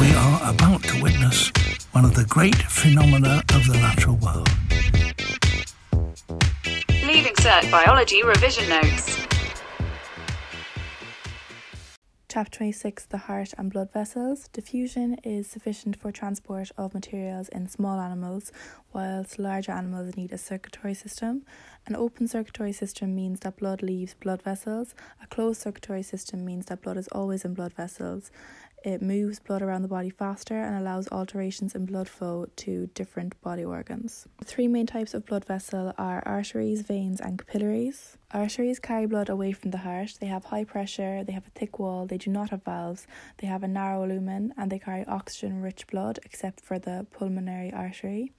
We are about to witness one of the great phenomena of the natural world. Leaving Cert Biology Revision Notes. Chapter 26 The Heart and Blood Vessels. Diffusion is sufficient for transport of materials in small animals, whilst larger animals need a circulatory system. An open circulatory system means that blood leaves blood vessels. A closed circulatory system means that blood is always in blood vessels. It moves blood around the body faster and allows alterations in blood flow to different body organs. Three main types of blood vessel are arteries, veins, and capillaries. Arteries carry blood away from the heart. They have high pressure, they have a thick wall, they do not have valves, they have a narrow lumen, and they carry oxygen rich blood except for the pulmonary artery.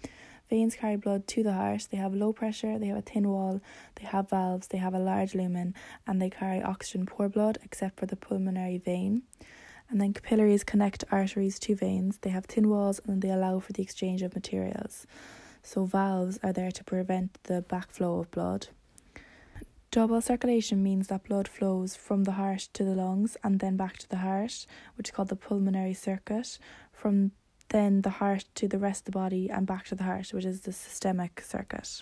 Veins carry blood to the heart. They have low pressure, they have a thin wall, they have valves, they have a large lumen, and they carry oxygen poor blood except for the pulmonary vein and then capillaries connect arteries to veins. They have thin walls and they allow for the exchange of materials. So valves are there to prevent the backflow of blood. Double circulation means that blood flows from the heart to the lungs and then back to the heart, which is called the pulmonary circuit. From then the heart to the rest of the body and back to the heart, which is the systemic circuit.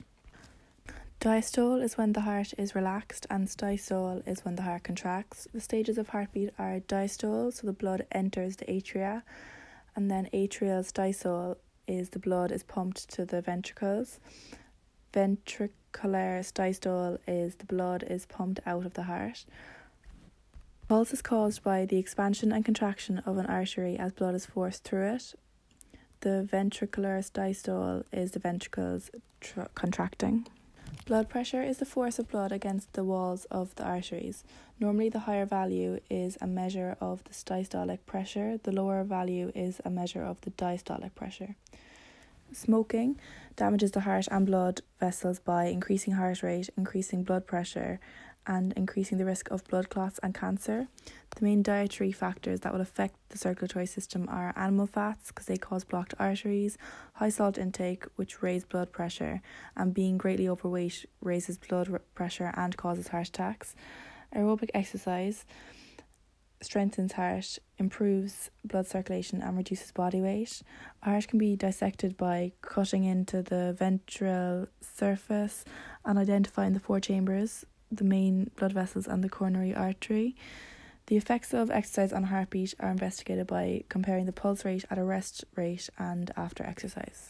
Diastole is when the heart is relaxed, and systole is when the heart contracts. The stages of heartbeat are diastole, so the blood enters the atria, and then atrial systole is the blood is pumped to the ventricles. Ventricular systole is the blood is pumped out of the heart. Pulse is caused by the expansion and contraction of an artery as blood is forced through it. The ventricular systole is the ventricles tr- contracting. Blood pressure is the force of blood against the walls of the arteries. Normally, the higher value is a measure of the systolic pressure, the lower value is a measure of the diastolic pressure. Smoking damages the heart and blood vessels by increasing heart rate, increasing blood pressure, and increasing the risk of blood clots and cancer. The main dietary factors that will affect the circulatory system are animal fats because they cause blocked arteries, high salt intake which raise blood pressure, and being greatly overweight raises blood pressure and causes heart attacks. Aerobic exercise strengthens heart, improves blood circulation and reduces body weight. Heart can be dissected by cutting into the ventral surface and identifying the four chambers the main blood vessels and the coronary artery. The effects of exercise on heartbeat are investigated by comparing the pulse rate at a rest rate and after exercise.